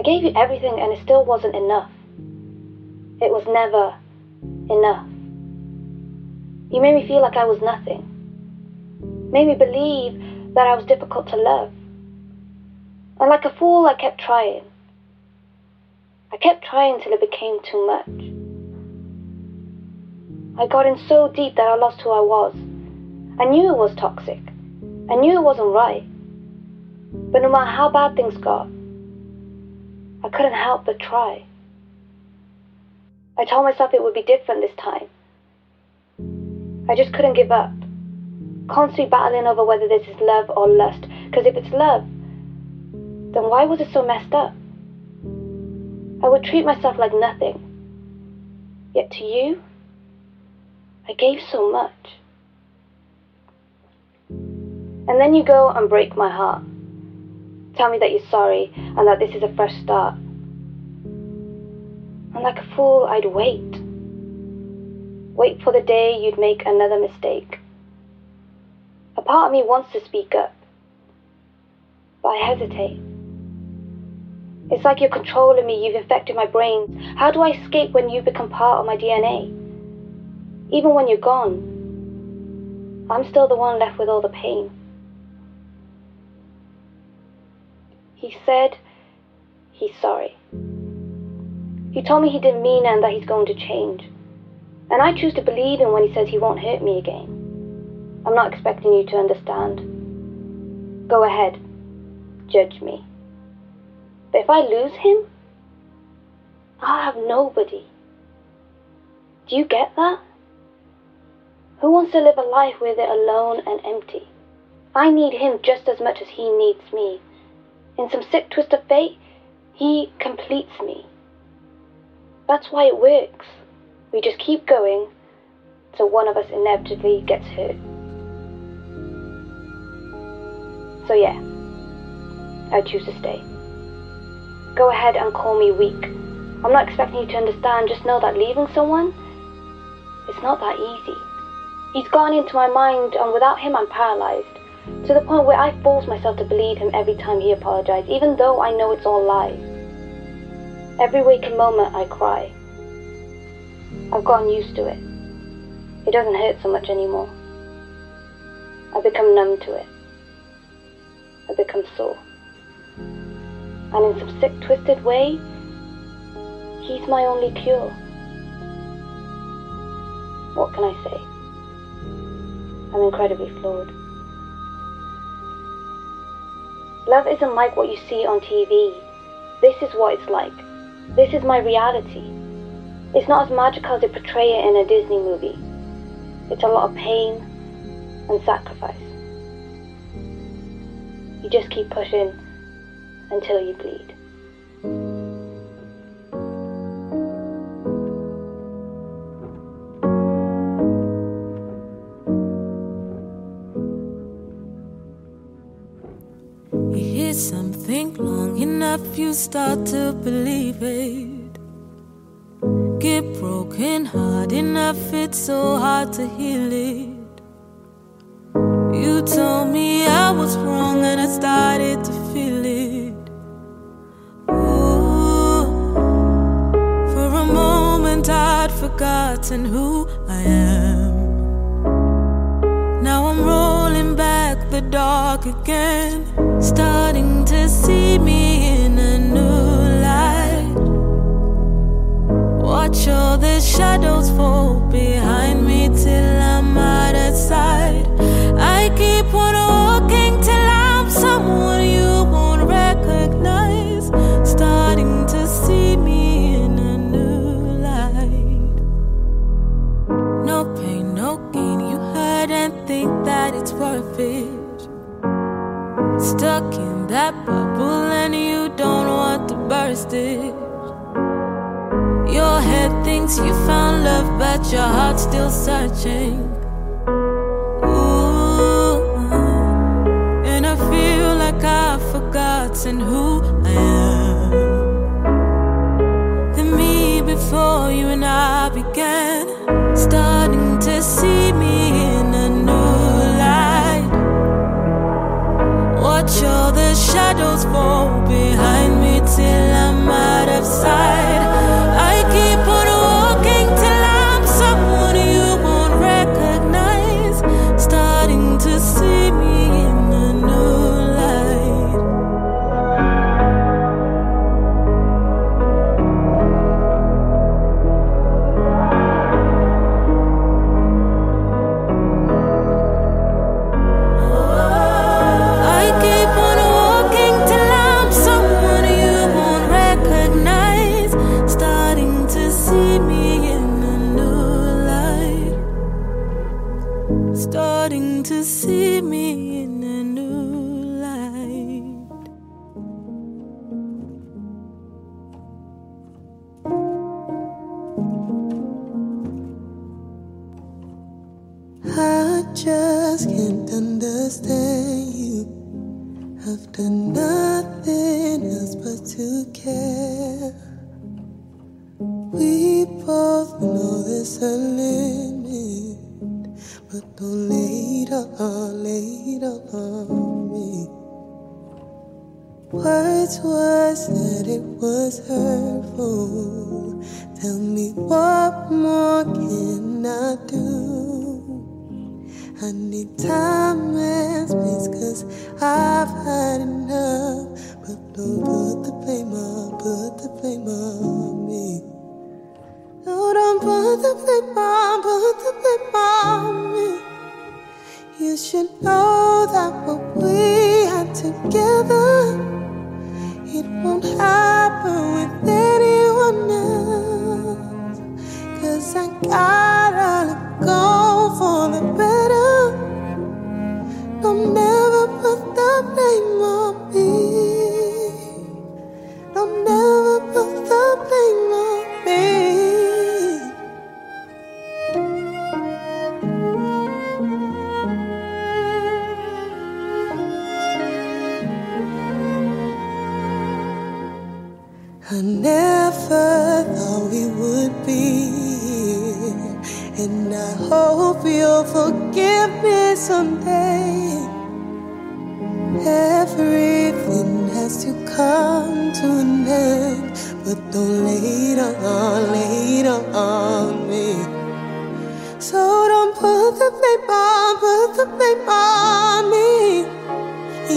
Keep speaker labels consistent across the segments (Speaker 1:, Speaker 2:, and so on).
Speaker 1: I gave you everything and it still wasn't enough. It was never enough. You made me feel like I was nothing. Made me believe that I was difficult to love. And like a fool, I kept trying. I kept trying till it became too much. I got in so deep that I lost who I was. I knew it was toxic. I knew it wasn't right. But no matter how bad things got, I couldn't help but try. I told myself it would be different this time. I just couldn't give up. Constantly battling over whether this is love or lust. Because if it's love, then why was it so messed up? I would treat myself like nothing. Yet to you, I gave so much. And then you go and break my heart. Tell me that you're sorry and that this is a fresh start. And like a fool, I'd wait. Wait for the day you'd make another mistake. A part of me wants to speak up, but I hesitate. It's like you're controlling me, you've infected my brain. How do I escape when you become part of my DNA? Even when you're gone, I'm still the one left with all the pain. He said he's sorry. He told me he didn't mean it and that he's going to change. And I choose to believe him when he says he won't hurt me again. I'm not expecting you to understand. Go ahead, judge me. But if I lose him, I'll have nobody. Do you get that? Who wants to live a life with it alone and empty? I need him just as much as he needs me. In some sick twist of fate, he completes me. That's why it works. We just keep going till one of us inevitably gets hurt. So, yeah, I choose to stay. Go ahead and call me weak. I'm not expecting you to understand, just know that leaving someone, it's not that easy. He's gone into my mind, and without him, I'm paralyzed. To the point where I force myself to believe him every time he apologizes, even though I know it's all lies. Every waking moment, I cry. I've gotten used to it. It doesn't hurt so much anymore. I've become numb to it. I've become sore and in some sick, twisted way, he's my only cure. What can I say? I'm incredibly flawed. Love isn't like what you see on TV. This is what it's like. This is my reality. It's not as magical as they portray it in a Disney movie. It's a lot of pain and sacrifice. You just keep pushing until you bleed.
Speaker 2: Enough, you start to believe it. Get broken hard enough, it's so hard to heal it. You told me I was wrong, and I started to feel it. Ooh, for a moment, I'd forgotten who I am. Now I'm rolling back the dark again, starting to see me that bubble and you don't want to burst it. Your head thinks you found love, but your heart's still searching. Ooh, and I feel like I've forgotten who I am. The me before you and I began, starting to see shadows fall behind
Speaker 3: to care. We both know there's a limit, but don't lay it on, lay it on me. Words was that it was hurtful. Tell me what more can I do? I need time and space, cause I've had enough. Don't put the blame on, put the blame on me. No, don't put the blame on, put the blame on me. You should know that what we had together, it won't happen with anyone else. Cause I gotta let go for the better. Don't never put the blame on someday. Everything has to come to an end, but don't lay it on, lay it on me. So don't put the blame on, put the blame on me.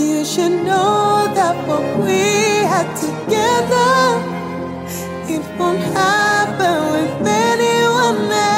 Speaker 3: You should know that what we had together, it won't happen with anyone else.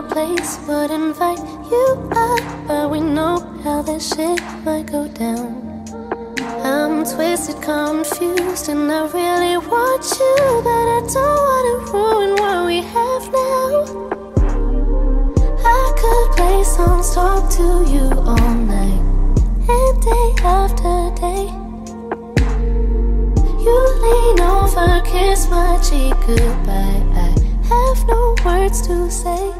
Speaker 3: our place would invite you up, but we know how this shit might go
Speaker 4: down. I'm twisted, confused, and I really want you, but I don't want to ruin what we have now. I could play songs, talk to you all night, and day after day. You lean over, kiss my cheek goodbye. I have no words to say.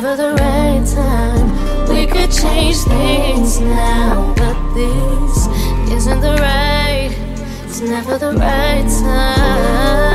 Speaker 4: never the right time. We could change things now, but this isn't the right. It's never the right time.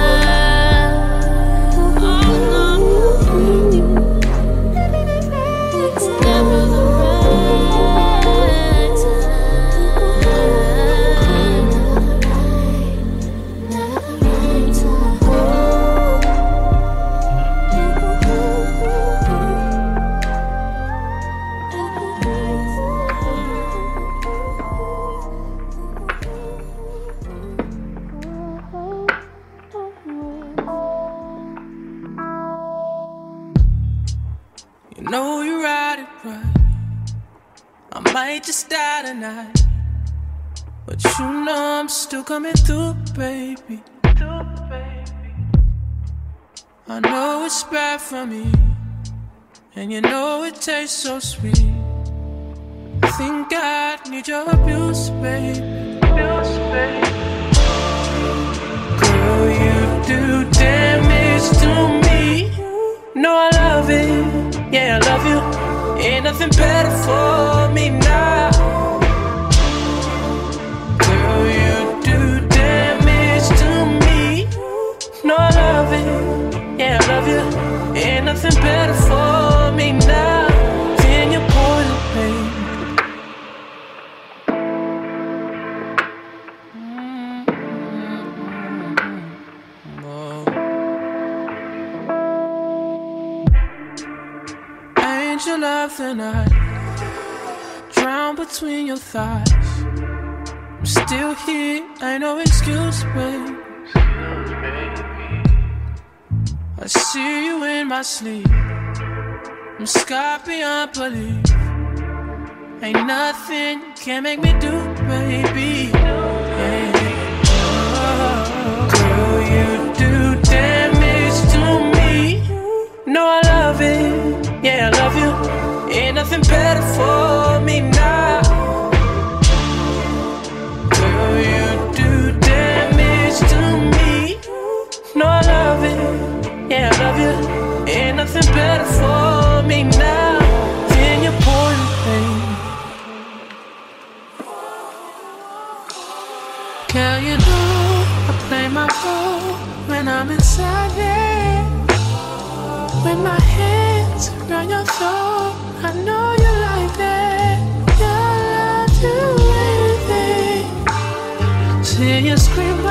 Speaker 5: So sweet. I think I need your baby. Abuse, baby. Girl, you do damage to me. No, I love it. Yeah, I love you. Ain't nothing better for me now. Ain't nothing better for me now. and mm-hmm. I drown between your thighs. I'm still here, ain't no excuse, babe. I see you in my sleep. I'm scarred beyond belief. Ain't nothing can make me do, baby. Oh, girl, you do damage to me. No, I love it. Yeah, I love you. Ain't nothing better for nothing better for me now than your poison pain. Girl, you know I play my role when I'm inside there. With my hands around your throat. I know you like that. you anything. See you scream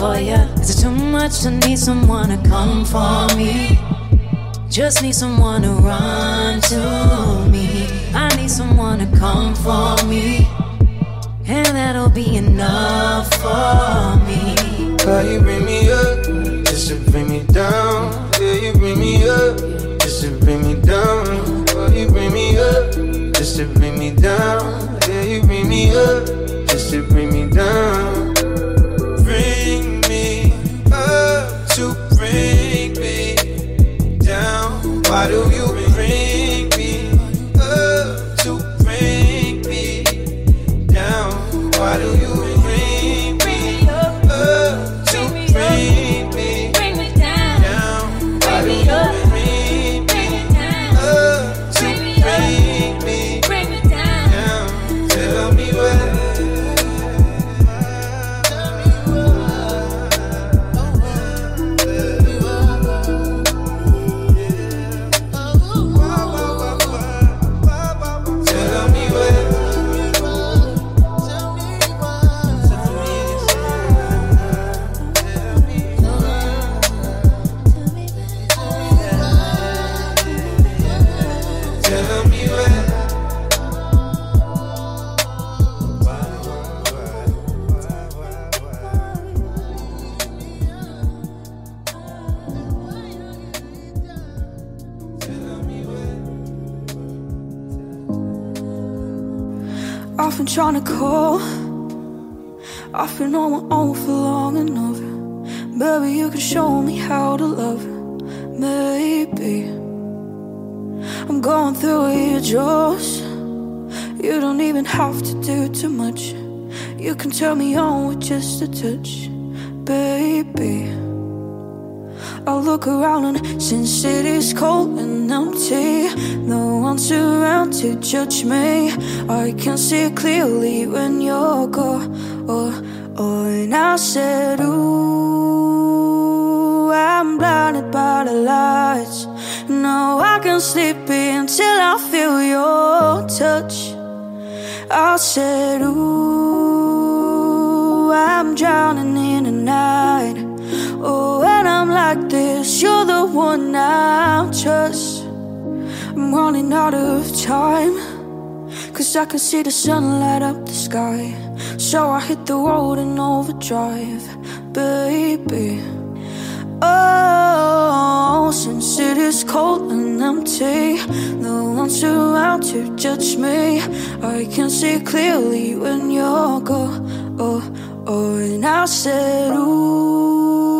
Speaker 6: for. Is it too much to need someone to come for me? Just need someone to run to me. I need someone to come for me. And that'll be enough for me.
Speaker 7: Girl, you bring me up, just to bring me down. Yeah, you bring me up, just to bring me down. Girl, you bring me up, just to bring me down. Yeah, you bring me up, just to bring me down Why do you
Speaker 8: touch, baby. I look around and Sin City's cold and empty, no one's around to judge me. I can see clearly when you're gone. Oh, oh, and I said, Ooh, I'm blinded by the lights. No, I can sleep until I feel your touch. I said, Ooh, I'm drowning in the night. Oh, when I'm like this, you're the one I trust. I'm running out of time. Cause I can see the sun light up the sky. So I hit the road in overdrive, baby. Oh, since it is cold and empty, no one's around to judge me. I can see clearly when you're gone. Oh, oh, and I said, Ooh,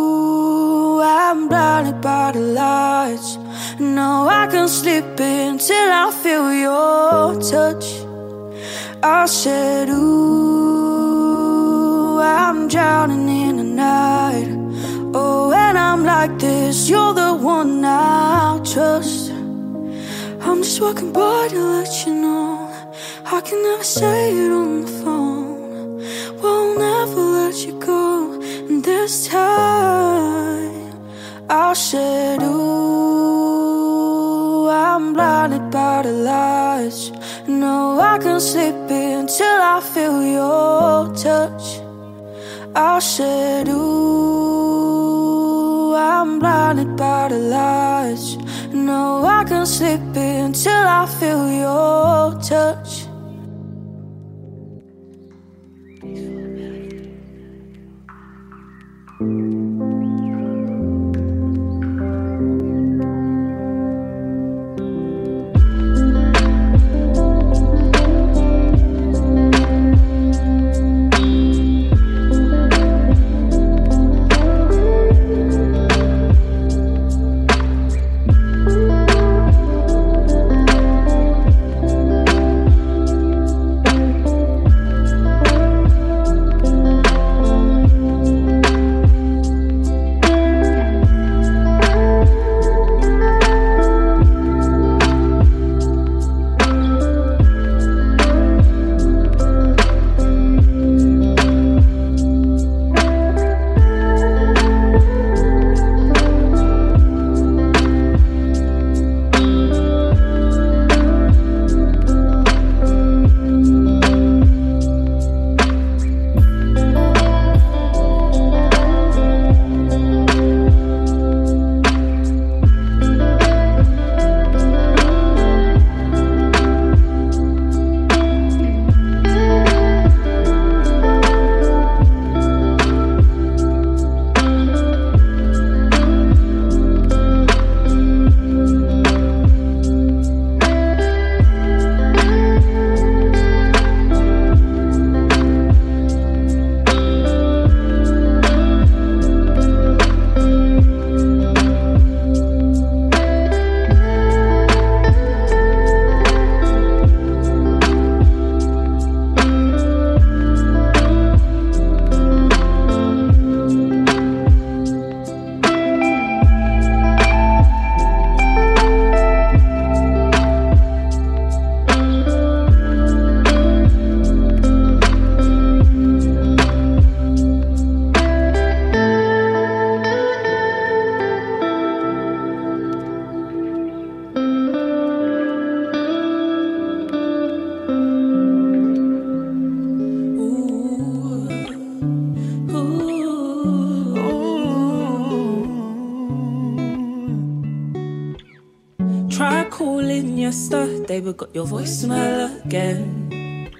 Speaker 8: I'm blinded by the lights. No, I can sleep until I feel your touch. I said, Ooh, I'm drowning in the night. Oh, when I'm like this, you're the one I trust. I'm just walking by to let you know I can never say it on the phone. Won't let you go. And this time, I said, Ooh, I'm blinded by the lights. No, I can sleep until I feel your touch. I said, Ooh, I'm blinded by the lights. No, I can sleep until I feel your touch.
Speaker 5: But got your voicemail again.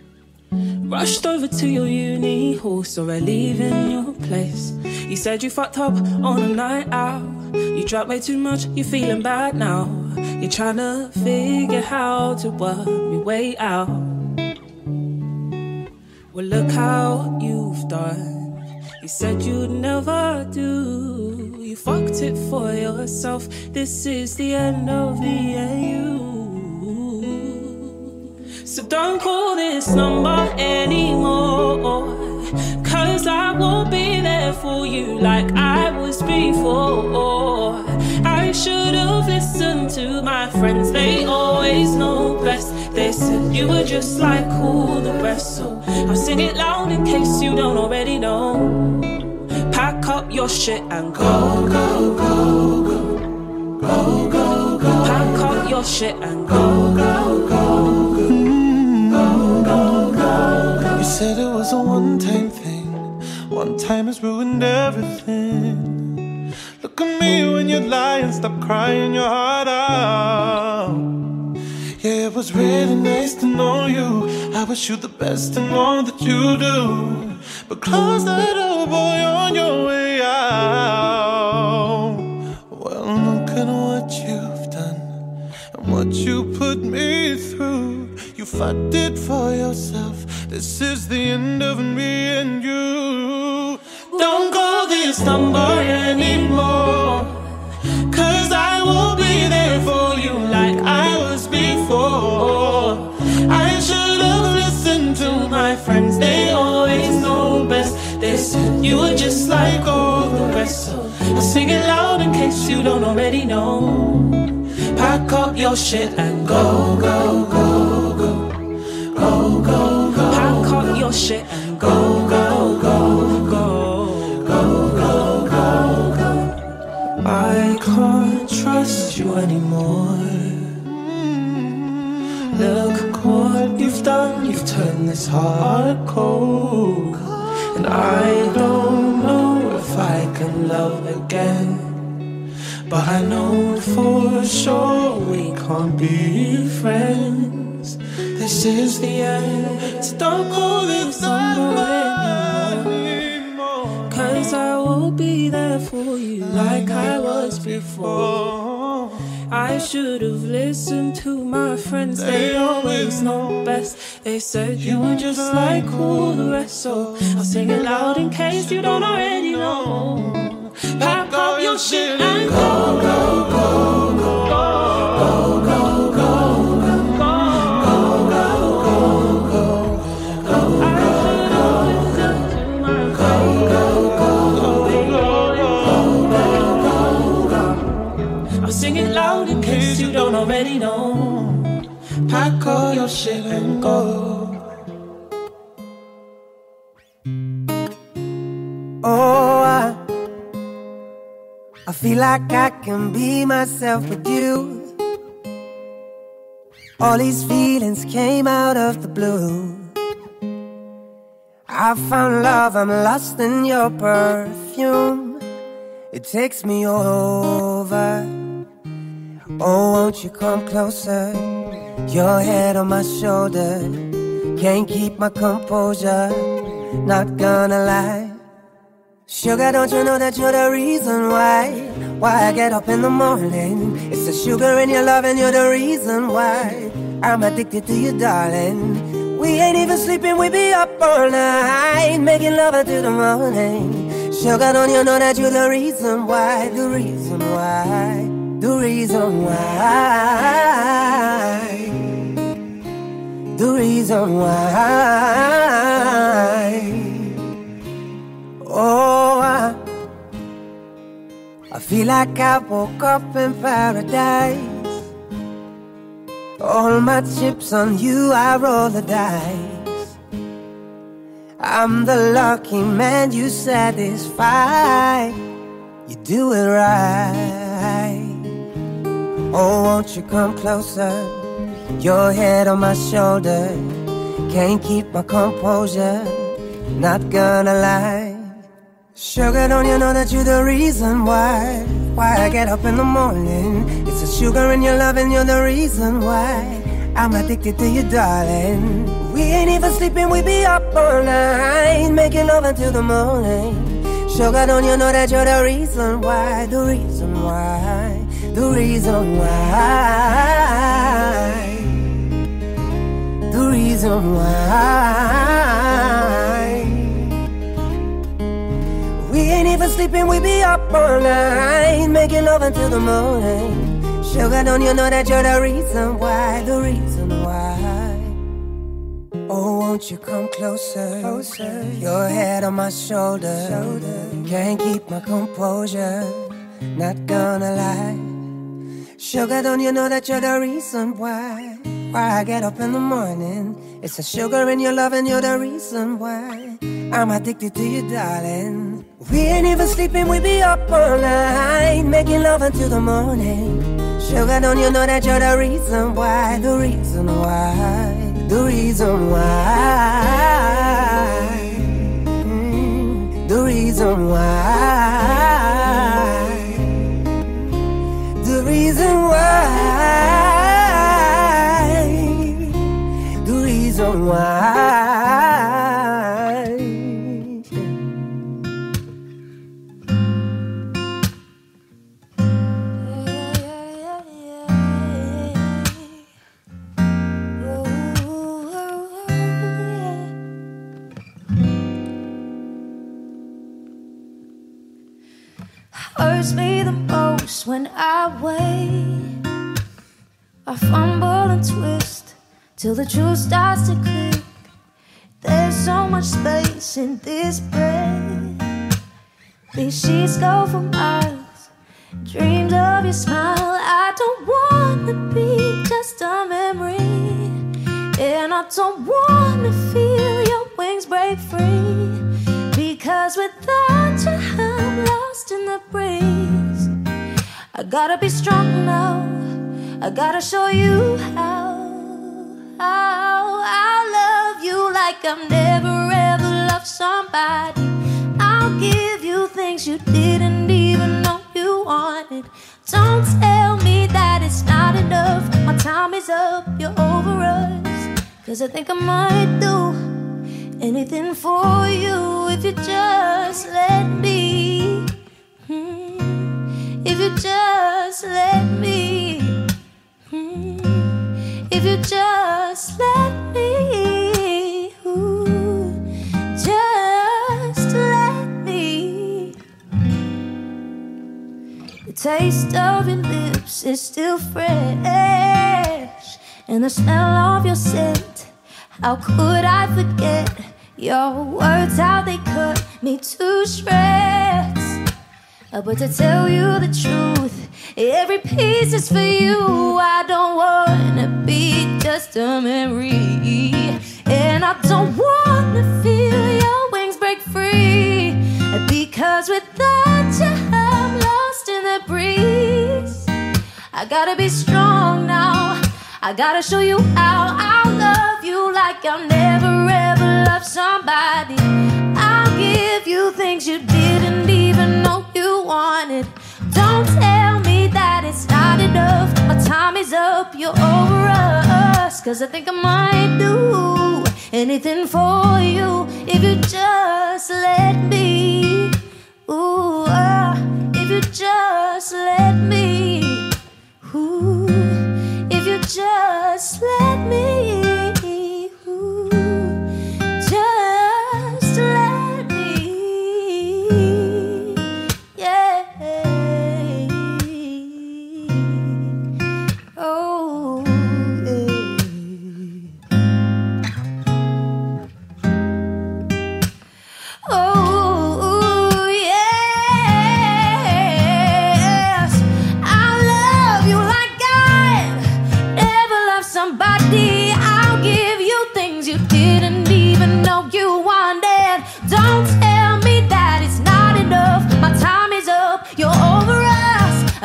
Speaker 5: Rushed over to your uni hall, saw her leaving your place. You said you fucked up on a night out. You drank way too much, you're feeling bad now. You're trying to figure how to work your way out. Well, look how you've done. You said you'd never do. You fucked it for yourself. This is the end of the AU. So don't call this number anymore. Cause I won't be there for you like I was before. I should have listened to my friends, they always know best. They said you were just like all the rest. So I'll sing it loud in case you don't already know. Pack up your shit and go, go, go, go. Go, go, go. Pack up your shit and go, go, go.
Speaker 9: Go, said it was a one time thing. One time has ruined everything. Look at me when you lie and stop crying your heart out. Yeah, it was really nice to know you. I wish you the best in all that you do. But close that door, boy, on your way out. Well, look at what you've done and what you put me through. You fought it for yourself. This is the end of me and you. Don't call this number anymore. Cause I won't be there for you like I was before. I should have listened to my friends, they always know best. They said you were just like all the rest. So I'll sing it loud in case you don't already know. Pack up your shit and go. Go, go, go. Pack shit and go, go, go, go. Go, go, go, go. I can't trust you anymore. Look what you've done, you've turned this heart cold. And I don't know if I can love again. But I know for sure we can't be friends. This is the end. So don't call this anymore. Cause I won't be there for you like I was before. I should have listened to my friends, they always know best. They said you were just like all the rest, so I'll sing it loud in case you don't already know. Pack up your shit and go, go, go, your shit and go.
Speaker 10: Oh, I, I feel like I can be myself with you. All these feelings came out of the blue. I found love, I'm lost in your perfume. It takes me over. Oh, won't you come closer? Your head on my shoulder. Can't keep my composure. Not gonna lie. Sugar, don't you know that you're the reason why? Why I get up in the morning? It's the sugar in your love, and you're the reason why I'm addicted to you, darling. We ain't even sleeping, we be up all night, making love until the morning. Sugar, don't you know that you're the reason why? The reason why? The reason why? The reason why? Oh, I, I feel like I woke up in paradise. All my chips on you, I roll the dice. I'm the lucky man you satisfy. You do it right. Oh, won't you come closer? Your head on my shoulder. Can't keep my composure. Not gonna lie. Sugar, don't you know that you're the reason why? Why I get up in the morning? It's the sugar in your love and you're the reason why I'm addicted to you, darling. We ain't even sleeping, we be up all night, making love until the morning. Sugar, don't you know that you're the reason why, the reason why, the reason why, reason why. We ain't even sleeping, we be up all night, making love until the morning. Sugar, don't you know that you're the reason why, the reason why? Oh, won't you come closer? closer. Your head on my shoulder. shoulder. Can't keep my composure. Not gonna lie. Sugar, don't you know that you're the reason why? Why I get up in the morning. It's the sugar in your love, and you're the reason why. I'm addicted to you, darling. We ain't even sleeping, we be up all night, making love until the morning. Sugar, don't you know that you're the reason why, the reason why, the reason why, mm, the reason why, the reason why, why.
Speaker 4: hurts me the most when I wait. I fumble and twist till the truth starts to click. There's so much space in this bed. These sheets go for miles. Dreams of your smile. I don't wanna be just a memory. And I don't wanna feel your wings break free. Because without you, I'm lost in the breeze. I gotta be strong now. I gotta show you how. How I love you like I've never ever loved somebody. I'll give you things you didn't even know you wanted. Don't tell me that it's not enough. My time is up, you're over us. Cause I think I might do anything for you if you just let taste of your lips is still fresh, and the smell of your scent. How could I forget your words? How they cut me to shreds. Uh, But to tell you the truth, every piece is for you. I don't wanna be just a memory, and I don't wanna feel your wings break free. Because without you, the breeze. I gotta be strong now. I gotta show you how I'll love you like I'll never ever love somebody. I'll give you things you didn't even know you wanted. Don't tell me that it's not enough. My time is up, you're over us. Cause I think I might do anything for you if you just let me. Ooh, if just let me. Ooh, if you just let me.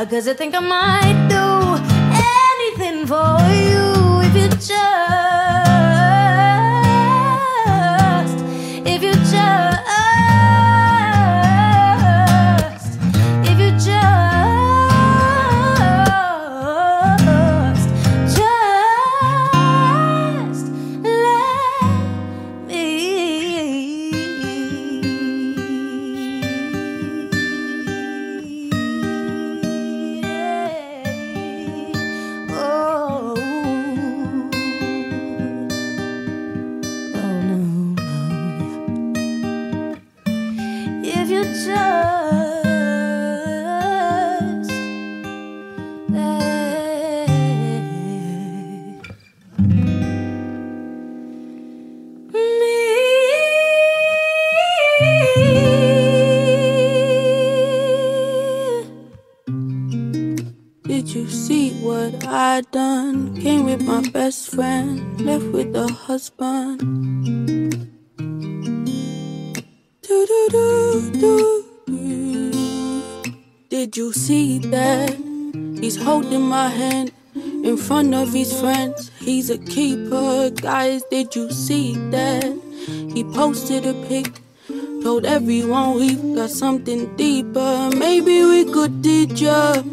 Speaker 4: Cause I think I might do anything for you if you just,
Speaker 8: left with a husband. Do do do do. Did you see that? He's holding my hand in front of his friends. He's a keeper, guys. Did you see that? He posted a pic, told everyone we've got something deeper. Maybe we could teach ya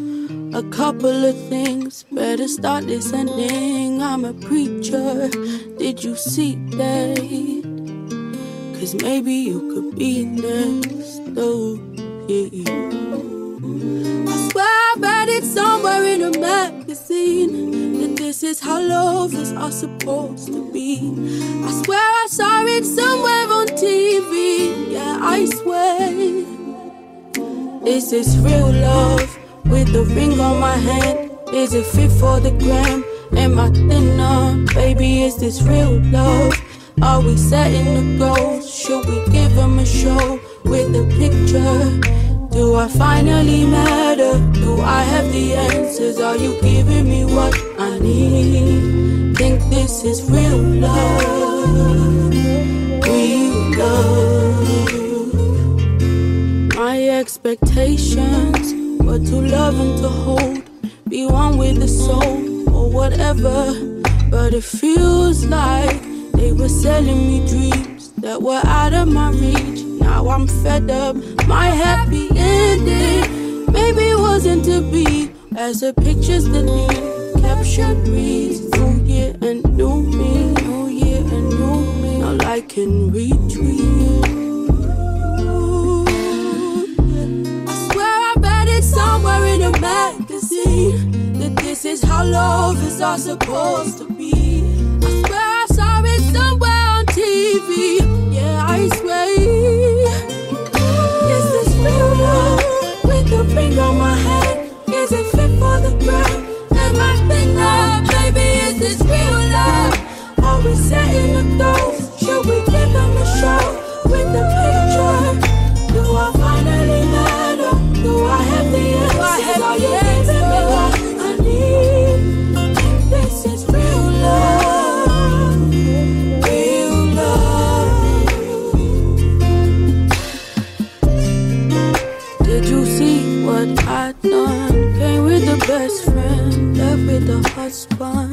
Speaker 8: a couple of things. Better start listening. I'm a preacher. Did you see that? Cause maybe you could be next. Oh, yeah. I swear I read it somewhere in a magazine that this is how lovers are supposed to be. I swear I saw it somewhere on TV. Yeah, I swear. Is this real love with the ring on my hand? Is it fit for the gram? Am I thinner? Baby, is this real love? Are we setting the goals? Should we give them a show with a picture? Do I finally matter? Do I have the answers? Are you giving me what I need? Think this is real love? Real love. My expectations were to love and to hold, be one with the soul or whatever. But it feels like they were selling me dreams that were out of my reach now I'm fed up. My happy ending maybe wasn't to be. As the pictures that need captured reads New year and new me, new year and new me. Now I can retweet. In a magazine that this is how lovers are supposed to be. I swear I saw it somewhere on TV. Yeah, I swear. ring on my head. Is it fit for the ground? Am I thinner? Baby, is this real love? Are we setting the goals? Should we give them a show with the picture? Best friend, left with the husband.
Speaker 6: that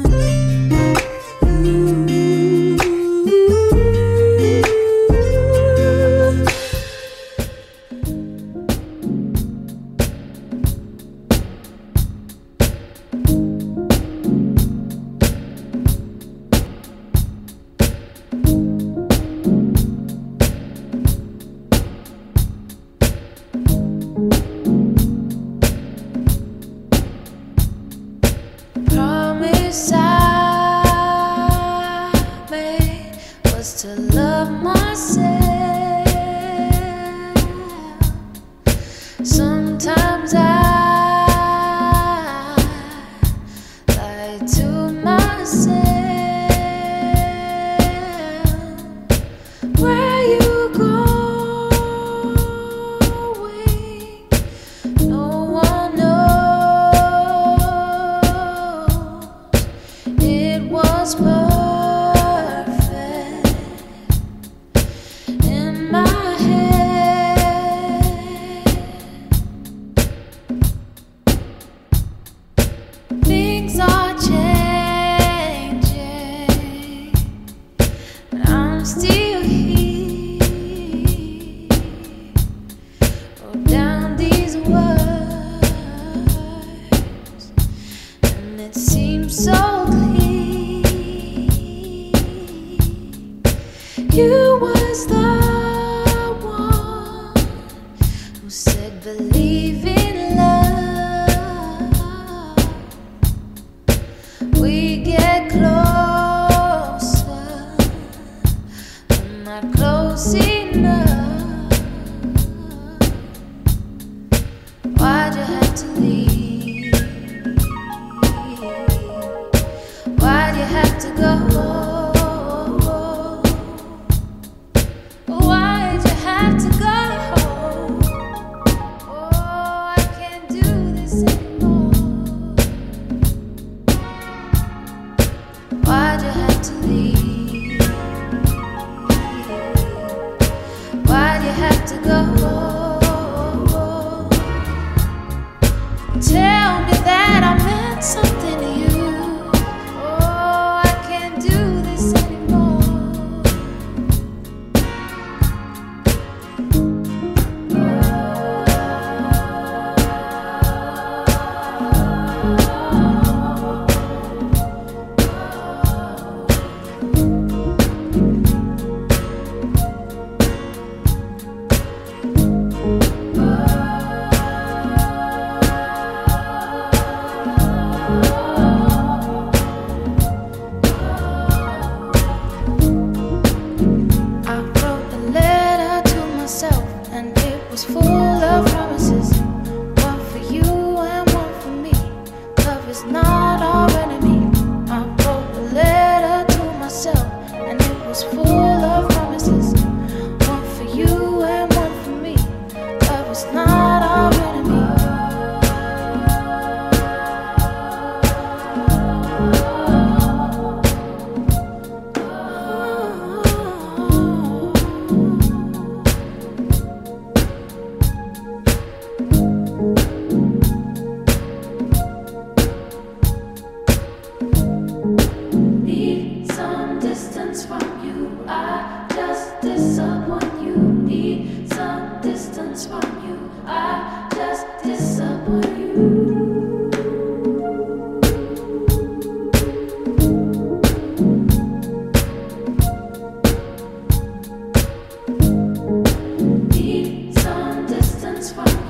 Speaker 6: satisfied.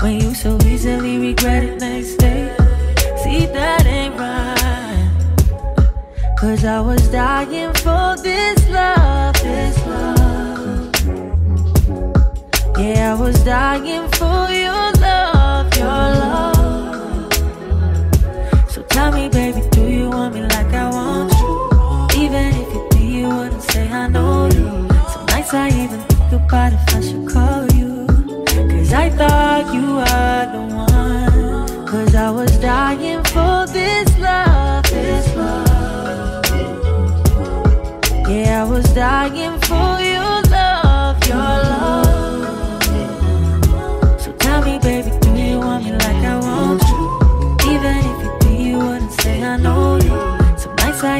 Speaker 6: When you so easily regret it next day? See that ain't right. Cause I was dying for this love, this love. Yeah, I was dying for your love, your love. So tell me, baby, do you want me like I want you? Even if you do, you wouldn't say I know you. Some nights I even think about if I should dying for this love, this love. Yeah, I was dying for your love, your love. So tell me, baby, do you want me like I want you? Even if you do, you wouldn't say I know you. Some nights I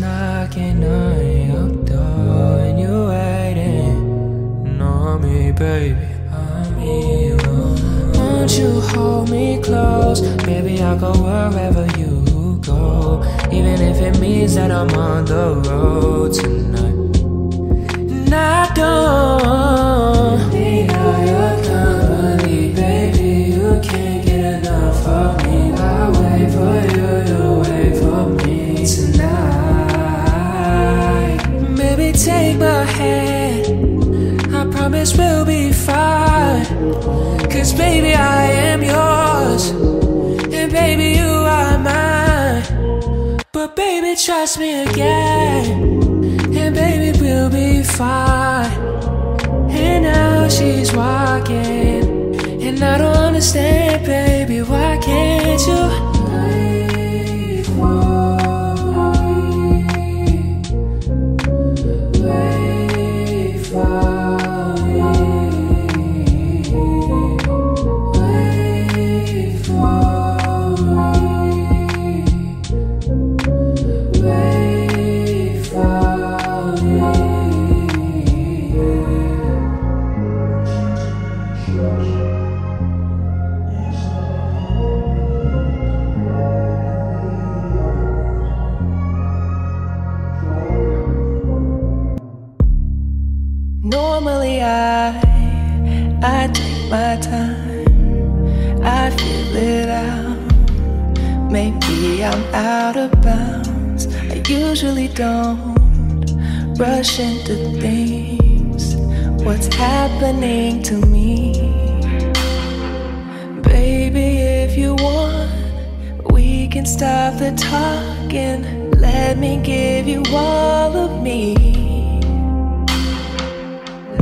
Speaker 5: knocking on your door and you're waiting on me, baby. I'm here. Won't you hold me close? Baby, I'll go wherever you go. Even if it means that I'm on the road tonight. And I don't Cause baby, I am yours. And baby, you are mine. But baby, trust me again. And baby, we'll be fine. And now she's walking. And I don't understand, baby, why can't you
Speaker 11: usually don't rush into things. What's happening to me? Baby, if you want, we can stop the talking. Let me give you all of me.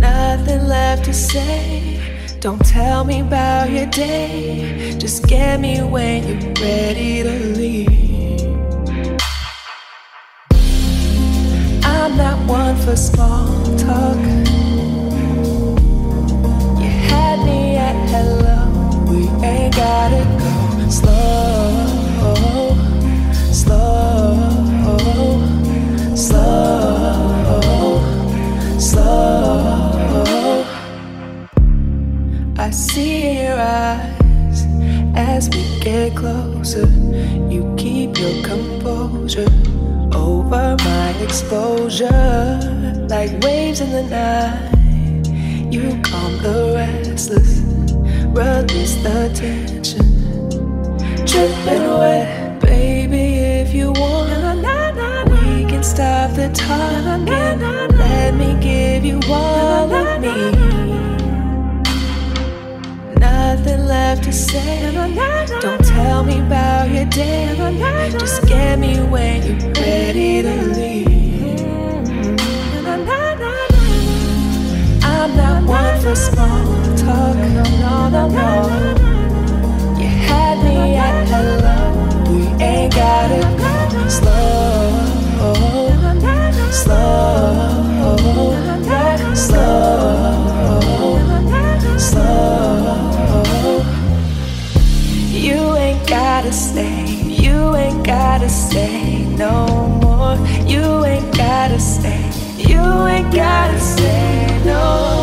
Speaker 11: Nothing left to say. Don't tell me about your day. Just get me when you're ready to leave. Not one for small talk. You had me at hello. We ain't gotta go slow, slow, slow, slow. I see your eyes as we get closer. You keep your composure over my exposure, like waves in the night. You calm the restless, release the tension, dripping wet, baby. If you want, we can stop the talking. Let me give you all of me. Nothing left to say. Don't tell me about your day. Just get me when you're ready to leave. I'm not one for small talk. No, no, no, no. You had me at hello. We ain't gotta go slow, slow, slow, slow. You ain't gotta stay, you ain't gotta stay no more. You ain't gotta stay, you ain't gotta stay no more.